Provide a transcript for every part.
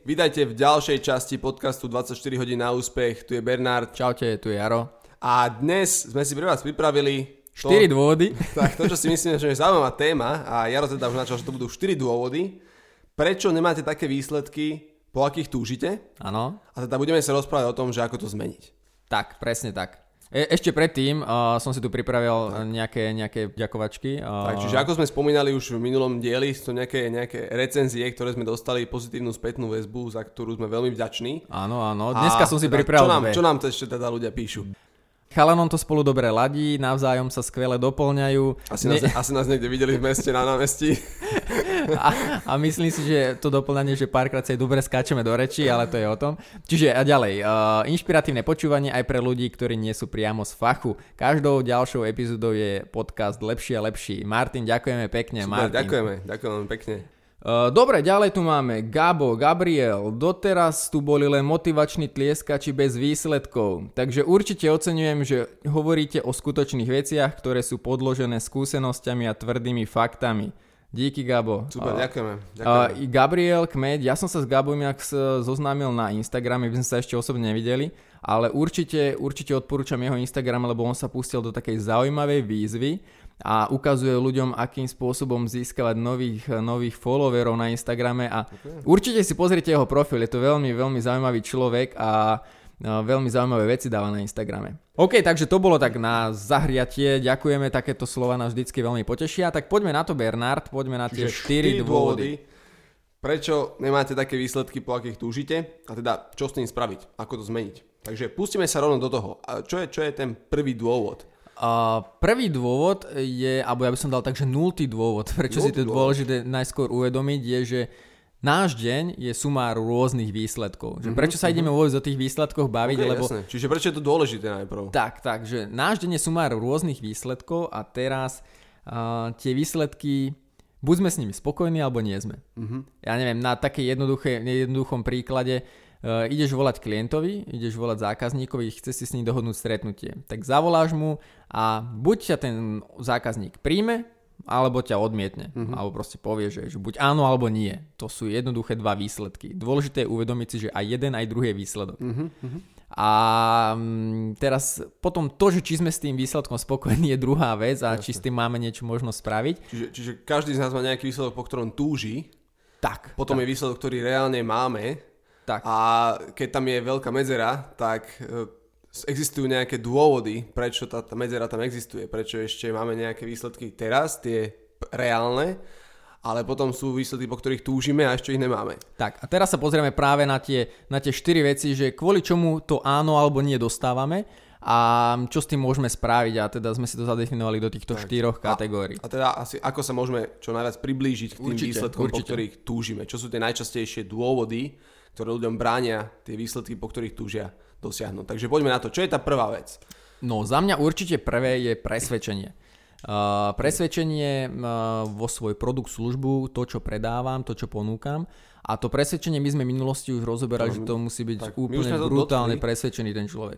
Vítajte v ďalšej časti podcastu 24 hodín na úspech, tu je Bernard Čaute, tu je Jaro. a dnes sme si pre vás pripravili to, 4 dôvody. tak, to, čo si myslím, že je zaujímavá téma a Jaro teda už načal, že to budú 4 dôvody, prečo nemáte také výsledky, po akých túžite Áno. a teda budeme sa rozprávať o tom, že ako to zmeniť. Tak, presne tak. E- ešte predtým uh, som si tu pripravil nejaké, nejaké ďakovačky. Uh, Tak, čiže ako sme spomínali už v minulom dieli, sú to nejaké, nejaké recenzie, ktoré sme dostali pozitívnu spätnú väzbu, za ktorú sme veľmi vďační. Áno, áno. Dneska A som si teda, pripravil čo nám, dve. čo nám to ešte teda ľudia píšu? Chalanom to spolu dobre ladí, navzájom sa skvele doplňajú Asi, nás, asi nás niekde videli v meste na námestí. a, a myslím si, že to doplňanie, že párkrát sa aj dobre skáčeme do reči, ale to je o tom. Čiže a ďalej, uh, inšpiratívne počúvanie aj pre ľudí, ktorí nie sú priamo z fachu. Každou ďalšou epizódou je podcast lepší a lepší. Martin, ďakujeme pekne. Super, Martin. ďakujeme, ďakujem pekne. Uh, dobre, ďalej tu máme Gabo, Gabriel. Doteraz tu boli len motivační tlieskači bez výsledkov. Takže určite oceňujem, že hovoríte o skutočných veciach, ktoré sú podložené skúsenosťami a tvrdými faktami. Díky, Gabo. Super, Uh, ďakujeme. Uh, ďakujeme. i Gabriel Kmeď, ja som sa s Gabom jak zoznámil na Instagrame, my sme sa ešte osobne nevideli, ale určite, určite odporúčam jeho Instagram, lebo on sa pustil do takej zaujímavej výzvy a ukazuje ľuďom, akým spôsobom získavať nových, nových followerov na Instagrame a určite si pozrite jeho profil, je to veľmi, veľmi zaujímavý človek a No, veľmi zaujímavé veci dáva na Instagrame. OK, takže to bolo tak na zahriatie. Ďakujeme, takéto slova nás vždycky veľmi potešia. Tak poďme na to, Bernard, poďme na tie 4 štyri dôvody. prečo nemáte také výsledky, po akých túžite a teda čo s tým spraviť, ako to zmeniť. Takže pustíme sa rovno do toho. A čo je, čo je ten prvý dôvod? Uh, prvý dôvod je, alebo ja by som dal tak, že nultý dôvod, prečo si Nultý to dôvod. dôležité najskôr uvedomiť, je, že náš deň je sumár rôznych výsledkov. Že prečo sa ideme vôbec o tých výsledkoch baviť, Mhm, Okay, lebo jasné. Čiže prečo je to dôležité najprv? tak, tak, že náš deň je sumár rôznych výsledkov a teraz uh, tie výsledky, buď sme s nimi spokojní, alebo nie sme. Uh-huh. Ja neviem, na takej jednoduché, jednoduchom príklade uh, ideš volať klientovi, ideš volať zákazníkovi, chce si s ním dohodnúť stretnutie. Tak zavoláš mu a buď ťa ten zákazník príjme, alebo ťa odmietne. Uh-huh. Alebo proste povie, že, že buď áno, alebo nie. To sú jednoduché dva výsledky. Dôležité je uvedomiť si, že aj jeden, aj druhý je výsledok. Uh-huh. A mm, teraz potom to, že či sme s tým výsledkom spokojní je druhá vec a či s tým máme niečo možno spraviť. Čiže, čiže každý z nás má nejaký výsledok, po ktorom túži, Tak, potom je výsledok, ktorý reálne máme tak. a keď tam je veľká medzera, tak e, existujú nejaké dôvody, prečo tá, tá medzera tam existuje, prečo ešte máme nejaké výsledky teraz, tie reálne, ale potom sú výsledky, po ktorých túžime a ešte ich nemáme. tak. A teraz sa pozrieme práve na tie, na tie štyri veci, že kvôli čomu to áno alebo nie dostávame a čo s tým môžeme spraviť a teda sme si to zadefinovali do týchto štyroch kategórií. A teda asi ako sa môžeme čo najviac priblížiť k tým Určite, výsledkom, po určite. ktorých túžime. Čo sú tie najčastejšie dôvody, ktoré ľuďom bránia tie výsledky, po ktorých túžia dosiahnuť. Takže poďme na to. Čo je tá prvá vec? No za mňa určite prvé je presvedčenie. Uh, presvedčenie uh, vo svoj produkt, službu, to čo predávam, to čo ponúkam. A to presvedčenie my sme v minulosti už rozoberali, že to musí byť tak, úplne brutálne dotkli. presvedčený ten človek.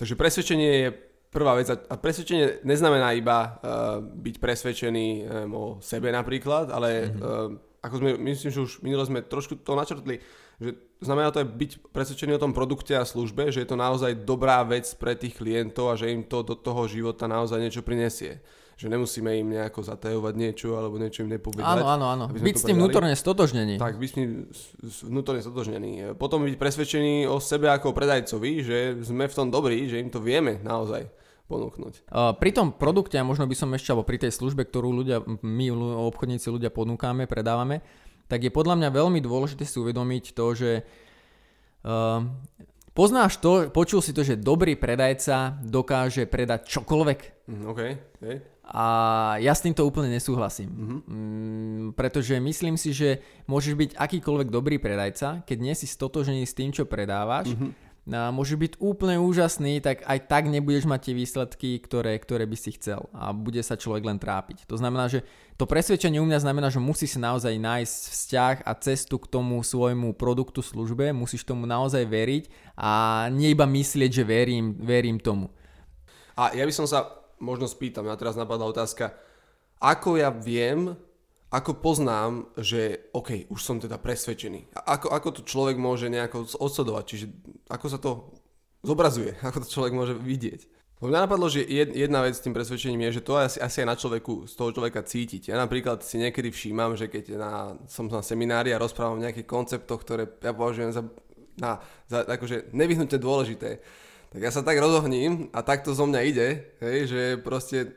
Takže presvedčenie je prvá vec a presvedčenie neznamená iba uh, byť presvedčený um, o sebe napríklad, ale Mhm. Ako sme, myslím, že už minule sme trošku to načrtli, že znamená to aj byť presvedčený o tom produkte a službe, že je to naozaj dobrá vec pre tých klientov a že im to do toho života naozaj niečo prinesie. Že nemusíme im nejako zatajovať niečo alebo niečo im nepovedať. Áno, áno, áno. Byť s tým vnútorne stotožnený. Tak, byť s s- vnútorne stotožnený. Potom byť presvedčený o sebe ako predajcovi, že sme v tom dobrí, že im to vieme naozaj ponúknuť. Uh, pri tom produkte, a možno by som ešte, alebo pri tej službe, ktorú ľudia, my obchodníci ľudia ponúkame, predávame, tak je podľa mňa veľmi dôležité si uvedomiť to, že uh, poznáš to, počul si to, že dobrý predajca dokáže predať čokoľvek. Mm, OK, okay. A ja s týmto úplne nesúhlasím. Mm-hmm. Mm, pretože myslím si, že môžeš byť akýkoľvek dobrý predajca, keď nie si stotožený s tým, čo predávaš, mm-hmm a môže byť úplne úžasný, tak aj tak nebudeš mať tie výsledky, ktoré, ktoré by si chcel a bude sa človek len trápiť. To znamená, že to presvedčenie u mňa znamená, že musí si naozaj nájsť vzťah a cestu k tomu svojmu produktu, službe, musíš tomu naozaj veriť a nie iba myslieť, že verím, verím tomu. A ja by som sa možno spýtam, ja teraz napadla otázka, ako ja viem, ako poznám, že OK, už som teda presvedčený. Ako, ako to človek môže nejako odsledovať, čiže ako sa to zobrazuje, ako to človek môže vidieť. Mňa napadlo, že jedna vec s tým presvedčením je, že to asi, asi aj na človeku, z toho človeka cítiť. Ja napríklad si niekedy všímam, že keď na, som na seminári a rozprávam o nejakých konceptoch, ktoré ja považujem za, na, za akože nevyhnutne dôležité, tak ja sa tak rozohním a takto zo mňa ide, hej, že proste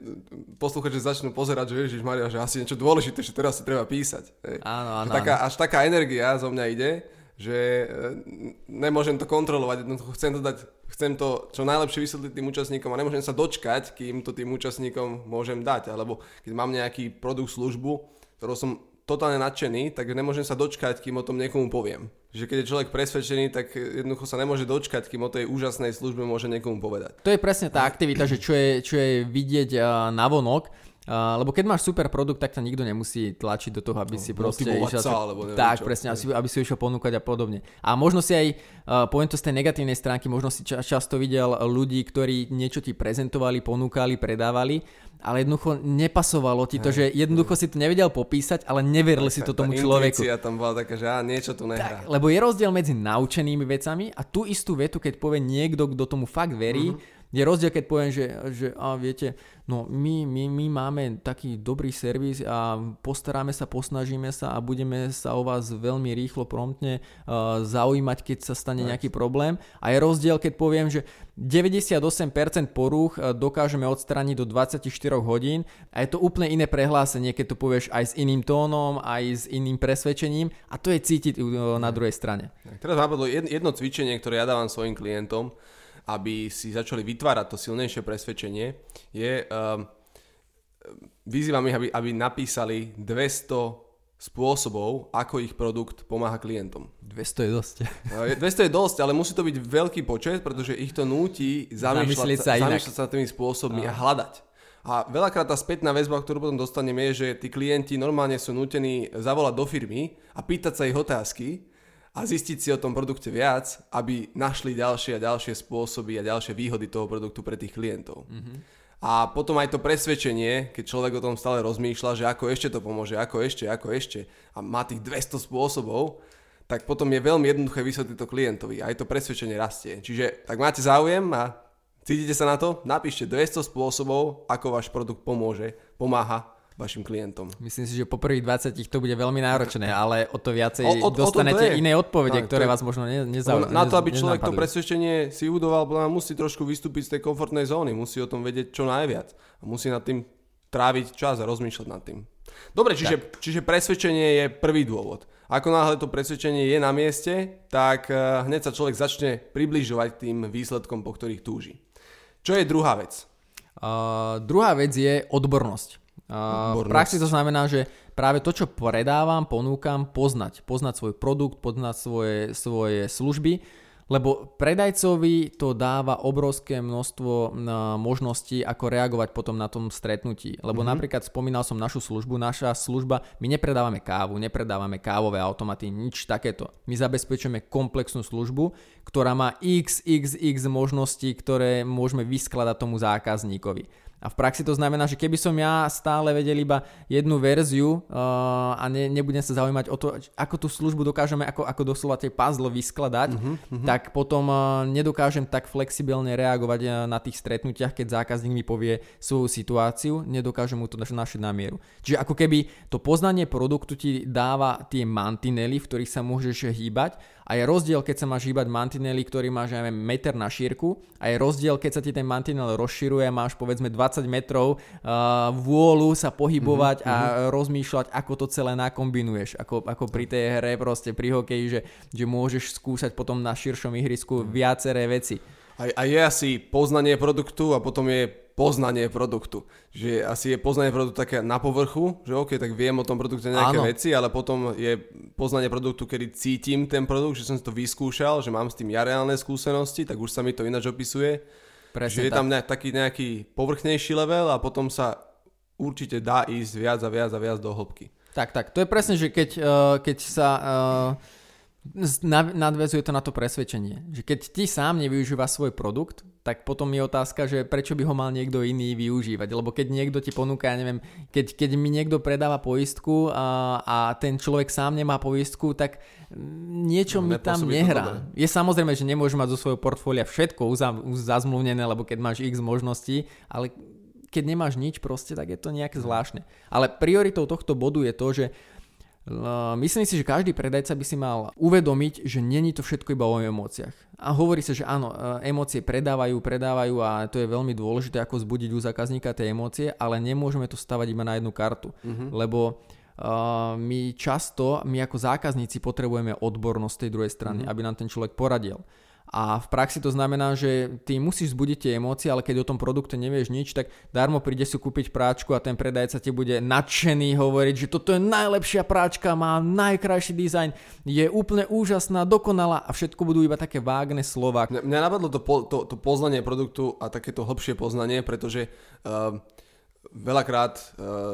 poslúchači začnú pozerať, že Ježiš Maria, že asi niečo dôležité, že teraz si treba písať. Hej. Áno, áno, taká, až taká energia zo mňa ide, že e, nemôžem to kontrolovať, chcem to dať, chcem to čo najlepšie vysvetliť tým účastníkom a nemôžem sa dočkať, kým to tým účastníkom môžem dať, alebo keď mám nejaký produkt, službu, ktorou som totálne nadšený, tak nemôžem sa dočkať, kým o tom niekomu poviem. Že keď je človek presvedčený, tak jednoducho sa nemôže dočkať, kým o tej úžasnej službe môže niekomu povedať. To je presne tá aktivita, že čo je, čo je vidieť na vonok, Uh, lebo keď máš super produkt, tak ťa nikto nemusí tlačiť do toho, aby no, si proste išiel... Sa, alebo neviem, tak, čo. presne, aby, aby si išiel ponúkať a podobne. A možno si aj, uh, poviem to z tej negatívnej stránky, možno si ča- často videl ľudí, ktorí niečo ti prezentovali, ponúkali, predávali ale jednoducho nepasovalo ti to, že jednoducho si to nevedel popísať, ale neverili si to tomu človeku. tam bola taká, že á, niečo tu nehrá. Tak, lebo je rozdiel medzi naučenými vecami a tú istú vetu, keď povie niekto, kto tomu fakt verí, uh-huh je rozdiel, keď poviem, že, že a viete, no my, my, my máme taký dobrý servis a postaráme sa, posnažíme sa a budeme sa o vás veľmi rýchlo, promptne uh, zaujímať, keď sa stane nejaký problém. A je rozdiel, keď poviem, že 98% porúch dokážeme odstrániť do 24 hodín. A je to úplne iné prehlásenie, keď to povieš aj s iným tónom, aj s iným presvedčením. A to je cítiť na druhej strane. Teraz napadlo jedno cvičenie, ktoré ja dávam svojim klientom, aby si začali vytvárať to silnejšie presvedčenie, je uh, vyzývam ich, aby, aby napísali 200 spôsobov, ako ich produkt pomáha klientom. 200 je dosť. 200 je dosť, ale musí to byť veľký počet, pretože ich to núti zamýšľať sa, zamýšľať sa tými spôsobmi a, a hľadať. A veľakrát tá spätná väzba, ktorú potom dostaneme, je, že tí klienti normálne sú nútení zavolať do firmy a pýtať sa ich otázky a zistiť si o tom produkte viac, aby našli ďalšie a ďalšie spôsoby a ďalšie výhody toho produktu pre tých klientov. Mm-hmm. A potom aj to presvedčenie, keď človek o tom stále rozmýšľa, že ako ešte to pomôže, ako ešte, ako ešte a má tých 200 spôsobov, tak potom je veľmi jednoduché vysvetliť to klientovi. Aj to presvedčenie rastie. Čiže tak máte záujem a cítite sa na to? Napíšte 200 spôsobov, ako váš produkt pomôže, pomáha vašim klientom. Myslím si, že po prvých 20 to bude veľmi náročné, ale o to viacej o, o, dostanete o iné odpovede, tak, ktoré vás možno ne, nezaujímajú. Na to, aby človek to presvedčenie si udoval, musí trošku vystúpiť z tej komfortnej zóny, musí o tom vedieť čo najviac a musí nad tým tráviť čas a rozmýšľať nad tým. Dobre, čiže, čiže presvedčenie je prvý dôvod. Ako náhle to presvedčenie je na mieste, tak uh, hneď sa človek začne približovať tým výsledkom, po ktorých túži. Čo je druhá vec? Uh, druhá vec je odbornosť. V praxi to znamená, že práve to, čo predávam, ponúkam, poznať. Poznať svoj produkt, poznať svoje, svoje služby, lebo predajcovi to dáva obrovské množstvo možností, ako reagovať potom na tom stretnutí. Lebo mm-hmm. napríklad spomínal som našu službu, naša služba, my nepredávame kávu, nepredávame kávové automaty, nič takéto. My zabezpečujeme komplexnú službu, ktorá má xxx možností, ktoré môžeme vyskladať tomu zákazníkovi. A v praxi to znamená, že keby som ja stále vedel iba jednu verziu uh, a ne, nebudem sa zaujímať o to, ako tú službu dokážeme ako, ako doslova tie puzzle vyskladať, uh-huh, uh-huh. tak potom uh, nedokážem tak flexibilne reagovať uh, na tých stretnutiach, keď zákazník mi povie svoju situáciu, nedokážem mu to našiť na mieru. Čiže ako keby to poznanie produktu ti dáva tie mantinely, v ktorých sa môžeš hýbať a je rozdiel, keď sa máš hýbať mantinely, ktorý máš aj meter na šírku a je rozdiel, keď sa ti ten mantinel rozširuje, máš povedzme 20 metrov uh, vôľu sa pohybovať mm-hmm. a rozmýšľať, ako to celé nakombinuješ. Ako, ako pri tej hre proste pri hokeji, že, že môžeš skúšať potom na širšom ihrisku mm. viaceré veci. A, a je asi poznanie produktu a potom je poznanie produktu. Že asi je poznanie produktu také na povrchu, že OK, tak viem o tom produkte nejaké Áno. veci, ale potom je poznanie produktu, kedy cítim ten produkt, že som si to vyskúšal, že mám s tým ja reálne skúsenosti, tak už sa mi to ináč opisuje. Presne že je tak. tam ne, taký nejaký povrchnejší level a potom sa určite dá ísť viac a viac a viac do hĺbky. Tak, tak. To je presne, že keď, uh, keď sa uh, nadvezuje to na to presvedčenie, že keď ty sám nevyužíva svoj produkt, tak potom je otázka, že prečo by ho mal niekto iný využívať, lebo keď niekto ti ponúka, ja neviem, keď, keď mi niekto predáva poistku a, a ten človek sám nemá poistku, tak niečo no, mi tam nehrá. Je samozrejme, že nemôžeš mať zo svojho portfólia všetko zazmluvnené, lebo keď máš x možností, ale keď nemáš nič proste, tak je to nejaké zvláštne. Ale prioritou tohto bodu je to, že Myslím si, že každý predajca by si mal uvedomiť, že není to všetko iba o emóciách. A hovorí sa, že áno, e, emócie predávajú, predávajú a to je veľmi dôležité, ako zbudiť u zákazníka tie emócie, ale nemôžeme to stavať iba na jednu kartu, mm-hmm. lebo Uh, my často, my ako zákazníci potrebujeme odbornosť tej druhej strany, mm-hmm. aby nám ten človek poradil. A v praxi to znamená, že ty musíš zbudiť tie emócie, ale keď o tom produkte nevieš nič, tak darmo príde si kúpiť práčku a ten predajca ti bude nadšený hovoriť, že toto je najlepšia práčka, má najkrajší dizajn, je úplne úžasná, dokonalá a všetko budú iba také vágne slova. Mňa, napadlo to, po, to, to poznanie produktu a takéto hlbšie poznanie, pretože uh, veľakrát uh,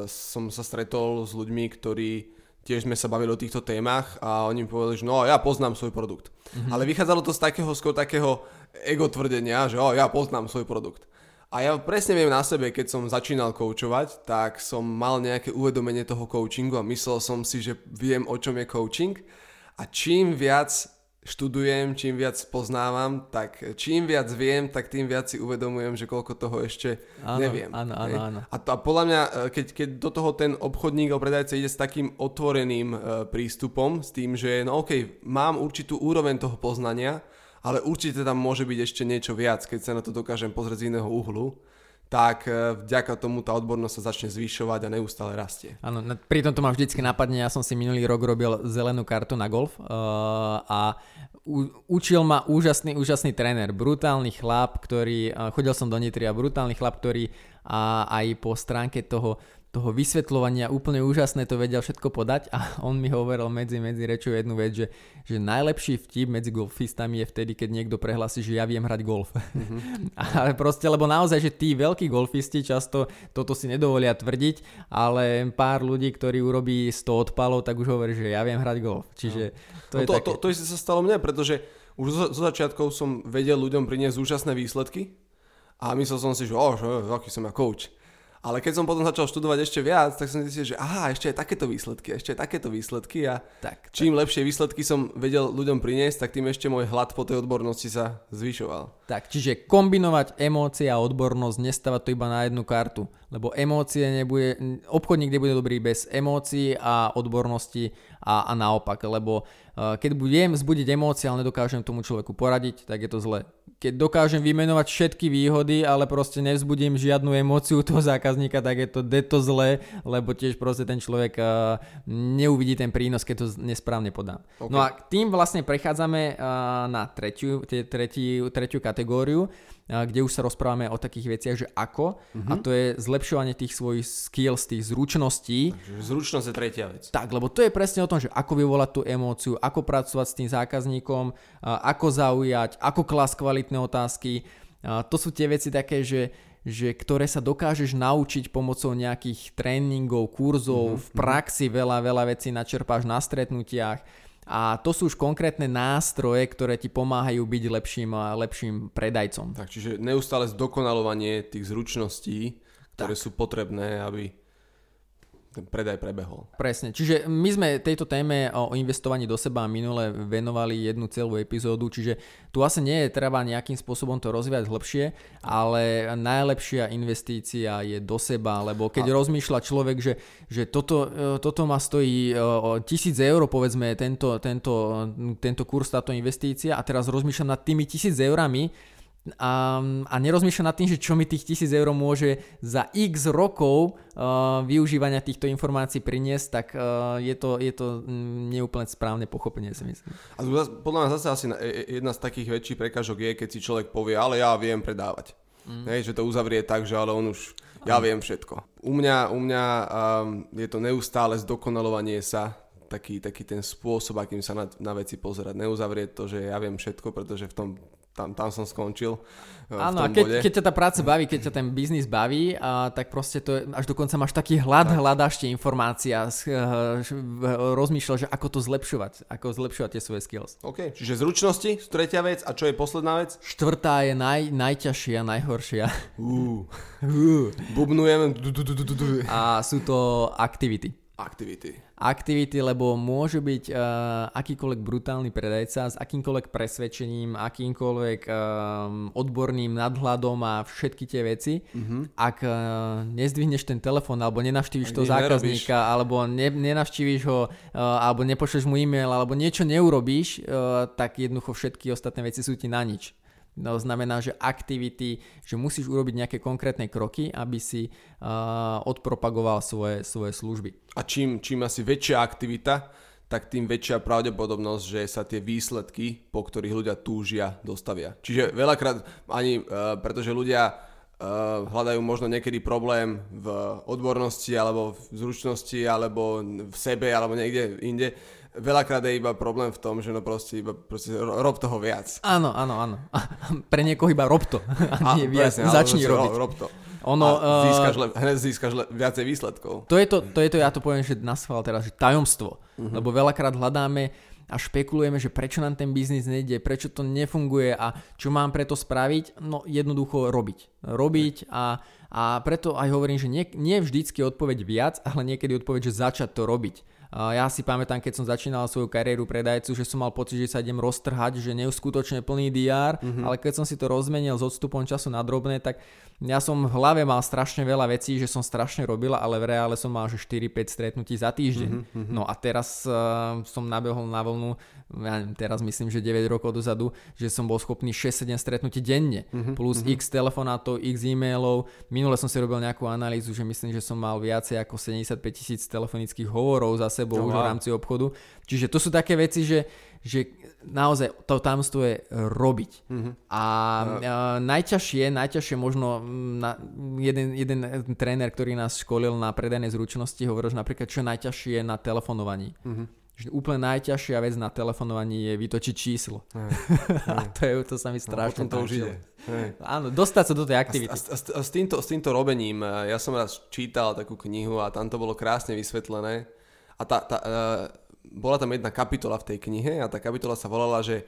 som sa stretol s ľuďmi, ktorí tiež sme sa bavili o týchto témach a oni mi povedali, že no ja poznám svoj produkt. Mm-hmm. Ale vychádzalo to z takého skôr takého ego tvrdenia, že oh, ja poznám svoj produkt. A ja presne viem na sebe, keď som začínal koučovať, tak som mal nejaké uvedomenie toho coachingu a myslel som si, že viem, o čom je coaching. A čím viac študujem, čím viac poznávam, tak čím viac viem, tak tým viac si uvedomujem, že koľko toho ešte áno, neviem. Áno, áno, áno. A, to, a podľa mňa, e, keď, keď do toho ten obchodník alebo predajca ide s takým otvoreným uh, prístupom, s tým, že no OK, mám určitú úroveň toho poznania, ale určite tam môže byť ešte niečo viac, keď sa na to dokážem pozrieť z iného uhlu, tak e, vďaka tomu tá odbornosť sa začne zvyšovať a neustále rastie. Áno, pri tom to ma vždycky napadne, ja som si minulý rok robil zelenú kartu na golf uh, a u, učil ma úžasný, úžasný tréner, brutálny chlap, ktorý, uh, chodil som do Nitry a brutálny chlap, ktorý a aj po stránke toho toho vysvetľovania úplne úžasné to vedel všetko podať a on mi hovoril medzi, medzi rečou jednu vec, že, že najlepší vtip medzi golfistami je vtedy, keď niekto prehlasí, že ja viem hrať golf. Mm-hmm. ale proste, lebo naozaj, že tí veľkí golfisti často toto si nedovolia tvrdiť, ale pár ľudí, ktorí urobí 100 odpalov, tak už hovorí, že ja viem hrať golf. Čiže to no. je to, také... to, to, to isté sa stalo mne, pretože už zo začiatkov som vedel ľuďom priniesť úžasné výsledky a myslel som si, že oh, že, aký som ja coach. Ale keď som potom začal študovať ešte viac, tak som zistil, že aha, ešte aj takéto výsledky, ešte aj takéto výsledky a tak, čím tak. lepšie výsledky som vedel ľuďom priniesť, tak tým ešte môj hlad po tej odbornosti sa zvyšoval. Tak, čiže kombinovať emócie a odbornosť, nestavať to iba na jednu kartu, lebo emócie nebude, obchodník nebude dobrý bez emócií a odbornosti a, a naopak, lebo uh, keď budem vzbudiť emócie, ale nedokážem tomu človeku poradiť, tak je to zle keď dokážem vymenovať všetky výhody, ale proste nevzbudím žiadnu emóciu toho zákazníka, tak je to deto zlé, lebo tiež proste ten človek uh, neuvidí ten prínos, keď to nesprávne podám. Okay. No a tým vlastne prechádzame uh, na tretiu, tretiu, tretiu kategóriu, kde už sa rozprávame o takých veciach, že ako, mm-hmm. a to je zlepšovanie tých svojich skills, tých zručností. Takže zručnosť je tretia vec. Tak, lebo to je presne o tom, že ako vyvolať tú emóciu, ako pracovať s tým zákazníkom, ako zaujať, ako klas kvalitné otázky. To sú tie veci také, že že ktoré sa dokážeš naučiť pomocou nejakých tréningov, kurzov, mm-hmm. v praxi veľa, veľa vecí načerpáš na stretnutiach a to sú už konkrétne nástroje, ktoré ti pomáhajú byť lepším, lepším predajcom. Tak, čiže neustále zdokonalovanie tých zručností, ktoré tak. sú potrebné, aby ten predaj prebehol. Presne, čiže my sme tejto téme o investovaní do seba minule venovali jednu celú epizódu, čiže tu asi nie je treba nejakým spôsobom to rozvíjať hlbšie, ale najlepšia investícia je do seba, lebo keď A... rozmýšľa človek, že, že toto, e, toto ma stojí e, tisíc eur, povedzme, tento, tento, tento kurz, táto investícia a teraz rozmýšľam nad tými tisíc eurami, a, a nerozmýšľa nad tým, že čo mi tých tisíc eur môže za x rokov uh, využívania týchto informácií priniesť, tak uh, je, to, je to mm, neúplne správne pochopenie si myslím. A podľa mňa zase asi jedna z takých väčších prekážok je, keď si človek povie, ale ja viem predávať. Mm. Hej, že to uzavrie tak, že ale on už, ja viem všetko. U mňa, u mňa um, je to neustále zdokonalovanie sa, taký, taký ten spôsob, akým sa na, na veci pozerať. Neuzavrieť to, že ja viem všetko, pretože v tom tam, tam som skončil. E, Áno, a keď, keď ťa tá práca baví, keď ťa ten biznis baví, a, tak proste to je, až dokonca máš taký hlad, tak. hľadáš tie informácie a rozmýšľaš, že ako to zlepšovať, ako zlepšovať tie svoje skills. OK, čiže zručnosti, tretia vec a čo je posledná vec? Štvrtá je naj, najťažšia, najhoršia. Uh. uh. Bubnujem. A sú to aktivity. Aktivity. Aktivity, lebo môže byť uh, akýkoľvek brutálny predajca s akýmkoľvek presvedčením, akýmkoľvek um, odborným nadhľadom a všetky tie veci. Uh-huh. Ak uh, nezdvihneš ten telefón alebo nenavštíviš toho zákazníka nerobíš. alebo ne, nenavštíviš ho uh, alebo nepošleš mu e-mail alebo niečo neurobíš, uh, tak jednoducho všetky ostatné veci sú ti na nič. No, znamená, že aktivity, že musíš urobiť nejaké konkrétne kroky, aby si uh, odpropagoval svoje, svoje služby. A čím, čím asi väčšia aktivita, tak tým väčšia pravdepodobnosť, že sa tie výsledky, po ktorých ľudia túžia, dostavia. Čiže veľakrát ani, uh, pretože ľudia uh, hľadajú možno niekedy problém v odbornosti, alebo v zručnosti, alebo v sebe, alebo niekde inde, veľakrát je iba problém v tom, že no proste iba proste rob toho viac. Áno, áno, áno. Pre niekoho iba rob to. A nie viac. Presne, Začni robiť. Rob to. Ono, a získaš, le, hneď získaš le, viacej výsledkov. To je to, to je to, ja to poviem, že na teraz, že tajomstvo. Uh-huh. Lebo veľakrát hľadáme a špekulujeme, že prečo nám ten biznis nejde, prečo to nefunguje a čo mám preto spraviť, no jednoducho robiť. Robiť a, a preto aj hovorím, že nie, nie vždycky odpoveď viac, ale niekedy odpoveď, že začať to robiť. Ja si pamätám, keď som začínal svoju kariéru predajcu, že som mal pocit, že sa idem roztrhať, že neuskutočne plný DR, mm-hmm. ale keď som si to rozmenil s odstupom času na drobné, tak ja som v hlave mal strašne veľa vecí, že som strašne robila, ale v reále som mal že 4-5 stretnutí za týždeň. Mm-hmm. No a teraz uh, som nabehol na vlnu, ja teraz myslím, že 9 rokov dozadu, že som bol schopný 6-7 stretnutí denne, mm-hmm. plus mm-hmm. x telefonátov, x e-mailov. Minule som si robil nejakú analýzu, že myslím, že som mal viacej ako 75 tisíc telefonických hovorov za sebou oh, už v rámci obchodu. Čiže to sú také veci, že, že naozaj to tamstvo je robiť. Mm-hmm. A uh, najťažšie, najťažšie možno na, jeden, jeden tréner, ktorý nás školil na predajnej zručnosti, hovoril, že napríklad čo najťažšie je na telefonovaní. Mm-hmm že úplne najťažšia vec na telefonovaní je vytočiť číslo. Hey, hey. a to, je, to sa mi no, strašne no, to už ide. Hey. Áno, dostať sa do tej aktivity. A, a, a, a s, týmto, s týmto robením, e, ja som raz čítal takú knihu a tam to bolo krásne vysvetlené. A tá, tá, uh, bola tam jedna kapitola v tej knihe a tá kapitola sa volala, že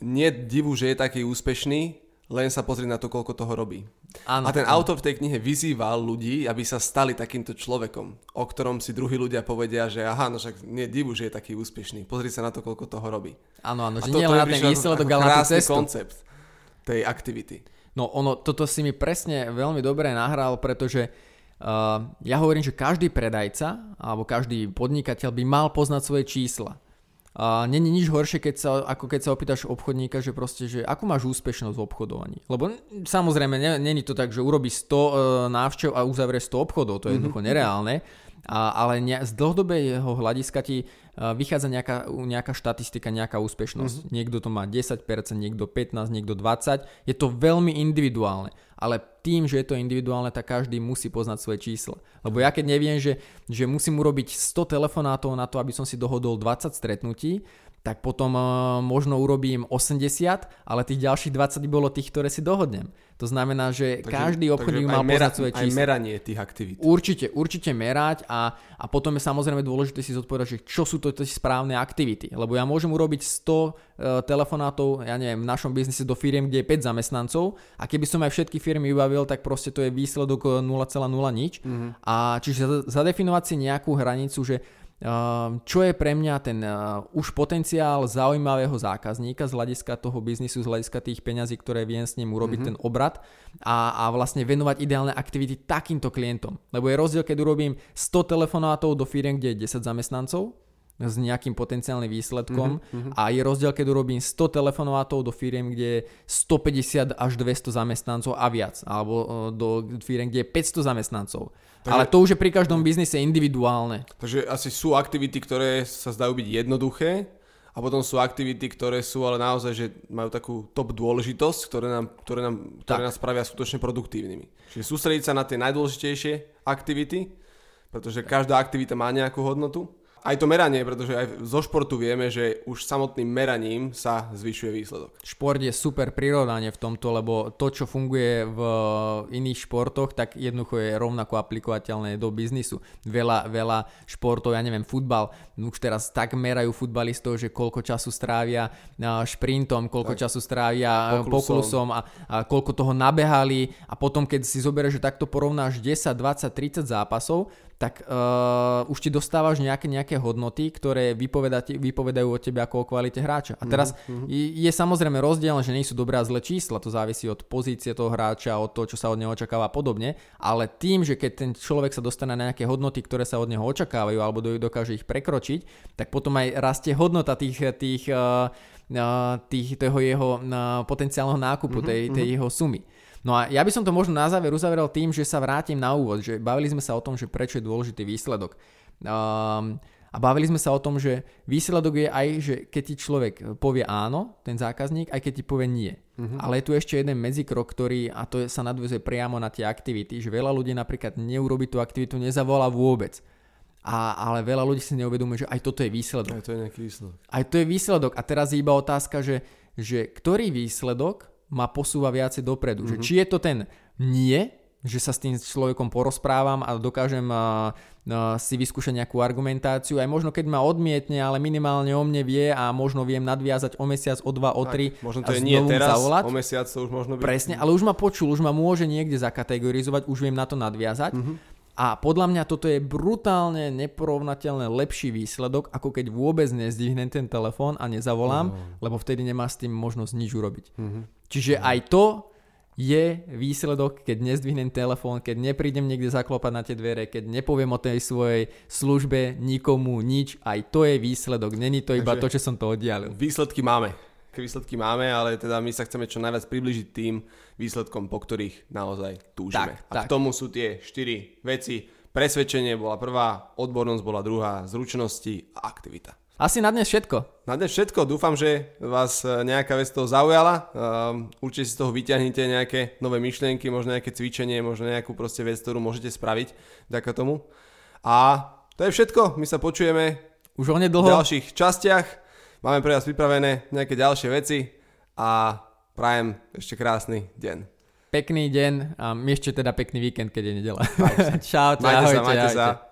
nie divu, že je taký úspešný, len sa pozrieť na to, koľko toho robí. Áno, a ten áno. autor v tej knihe vyzýval ľudí, aby sa stali takýmto človekom, o ktorom si druhí ľudia povedia, že aha, no však nie divu, že je taký úspešný. Pozri sa na to, koľko toho robí. Áno, áno, že nie len na ten výsledok, ale na tú cestu. koncept tej aktivity. No ono, toto si mi presne veľmi dobre nahral, pretože ja hovorím, že každý predajca alebo každý podnikateľ by mal poznať svoje čísla. A není nič horšie, keď sa, ako keď sa opýtaš obchodníka, že proste, že ako máš úspešnosť v obchodovaní. Lebo samozrejme, není to tak, že urobí 100 e, návštev a uzavrie 100 obchodov, to je mm-hmm. jednoducho nereálne. Ale ne, z dlhodobého hľadiska ti vychádza nejaká, nejaká štatistika, nejaká úspešnosť. Mm-hmm. Niekto to má 10%, niekto 15%, niekto 20%. Je to veľmi individuálne ale tým, že je to individuálne, tak každý musí poznať svoje čísla. Lebo ja keď neviem, že, že musím urobiť 100 telefonátov na to, aby som si dohodol 20 stretnutí, tak potom uh, možno urobím 80, ale tých ďalších 20 bolo tých, ktoré si dohodnem. To znamená, že takže, každý obchodník mal mera, poznať svoje čísla. Aj meranie tých aktivít. Určite, určite merať a, a potom je samozrejme dôležité si zodpovedať, že čo sú to tie správne aktivity. Lebo ja môžem urobiť 100 uh, e, telefonátov, ja neviem, v našom biznise do firiem, kde je 5 zamestnancov a keby som aj všetky firmy vybavil, tak proste to je výsledok 0,0 nič. Mm-hmm. A čiže zadefinovať si nejakú hranicu, že čo je pre mňa ten uh, už potenciál zaujímavého zákazníka z hľadiska toho biznisu, z hľadiska tých peňazí, ktoré viem s ním urobiť mm-hmm. ten obrad a, a vlastne venovať ideálne aktivity takýmto klientom. Lebo je rozdiel, keď urobím 100 telefonátov do firiem, kde je 10 zamestnancov, s nejakým potenciálnym výsledkom mm-hmm. a je rozdiel, keď urobím 100 telefonátov do firiem, kde je 150 až 200 zamestnancov a viac, alebo do firiem, kde je 500 zamestnancov. Takže, Ale to už je pri každom biznise individuálne. Takže asi sú aktivity, ktoré sa zdajú byť jednoduché A potom sú aktivity, ktoré sú ale naozaj, že majú takú top dôležitosť, ktoré nám, ktoré nám, ktoré nás spravia skutočne produktívnymi. Čiže sústrediť sa na tie najdôležitejšie aktivity, pretože každá aktivita má nejakú hodnotu aj to meranie, pretože aj zo športu vieme, že už samotným meraním sa zvyšuje výsledok. Šport je super prirovnanie v tomto, lebo to, čo funguje v iných športoch, tak jednoducho je rovnako aplikovateľné do biznisu. Veľa, veľa športov, ja neviem, futbal, už teraz tak merajú futbalistov, že koľko času strávia šprintom, koľko tak. času strávia poklusom, poklusom a, a koľko toho nabehali a potom, keď si zoberieš, že takto porovnáš 10, 20, 30 zápasov, tak uh, už ti dostávaš nejaké, nejaké hodnoty, ktoré vypovedajú o tebe ako o kvalite hráča. A teraz mm-hmm. je, je samozrejme rozdiel, že nie sú dobré a zlé čísla, to závisí od pozície toho hráča, od toho, čo sa od neho očakáva a podobne, ale tým, že keď ten človek sa dostane na nejaké hodnoty, ktoré sa od neho očakávajú alebo dokáže ich prekročiť, tak potom aj rastie hodnota tých, tých, uh, tých toho jeho uh, potenciálneho nákupu, mm-hmm. tej, tej mhm. jeho sumy. No a ja by som to možno na záver uzaveral tým, že sa vrátim na úvod, že bavili sme sa o tom, že prečo je dôležitý výsledok. Um, a bavili sme sa o tom, že výsledok je aj, že keď ti človek povie áno, ten zákazník, aj keď ti povie nie. Uh-huh. Ale je tu ešte jeden medzikrok, ktorý, a to je, sa nadvezuje priamo na tie aktivity, že veľa ľudí napríklad neurobi tú aktivitu, nezavolá vôbec. A, ale veľa ľudí si neuvedomuje, že aj toto je výsledok. Aj to je nejaký výsledok. Aj to je výsledok. A teraz je iba otázka, že, že ktorý výsledok ma posúva viacej dopredu. Mm-hmm. Že mhm. či je to ten nie, že sa s tým človekom porozprávam a dokážem uh, uh, si vyskúšať nejakú argumentáciu, aj možno keď ma odmietne, ale minimálne o mne vie a možno viem nadviazať o mesiac, o dva, o tri. Tak, možno to je nie teraz, zavolať. o mesiac to už možno byť. Presne, ale už ma počul, už ma môže niekde zakategorizovať, už viem na to nadviazať. Mm-hmm. A podľa mňa toto je brutálne neporovnateľné lepší výsledok, ako keď vôbec nezdvihnem ten telefón a nezavolám, oh. lebo vtedy nemá s tým možnosť nič urobiť. Mm-hmm. Čiže aj to je výsledok, keď nezdvihnem telefón, keď neprídem niekde zaklopať na tie dvere, keď nepoviem o tej svojej službe nikomu nič, aj to je výsledok. Není to iba Takže to, čo som to oddialil. Výsledky máme výsledky máme, ale teda my sa chceme čo najviac približiť tým výsledkom, po ktorých naozaj túžime. Tak, a tak. k tomu sú tie štyri veci. Presvedčenie bola prvá, odbornosť bola druhá, zručnosti a aktivita. Asi na dnes všetko. Na dnes všetko. Dúfam, že vás e, nejaká vec toho zaujala. Um, určite si z toho vyťahnete nejaké nové myšlienky, možno nejaké cvičenie, možno nejakú proste vec, ktorú môžete spraviť vďaka tomu. A to je všetko. My sa počujeme už onedlho v ďalších častiach. Máme pre vás pripravené nejaké ďalšie veci a prajem ešte krásny deň. Pekný deň a my ešte teda pekný víkend, keď je nedela. Čau, majte ahojte, sa, majte ahojte. sa.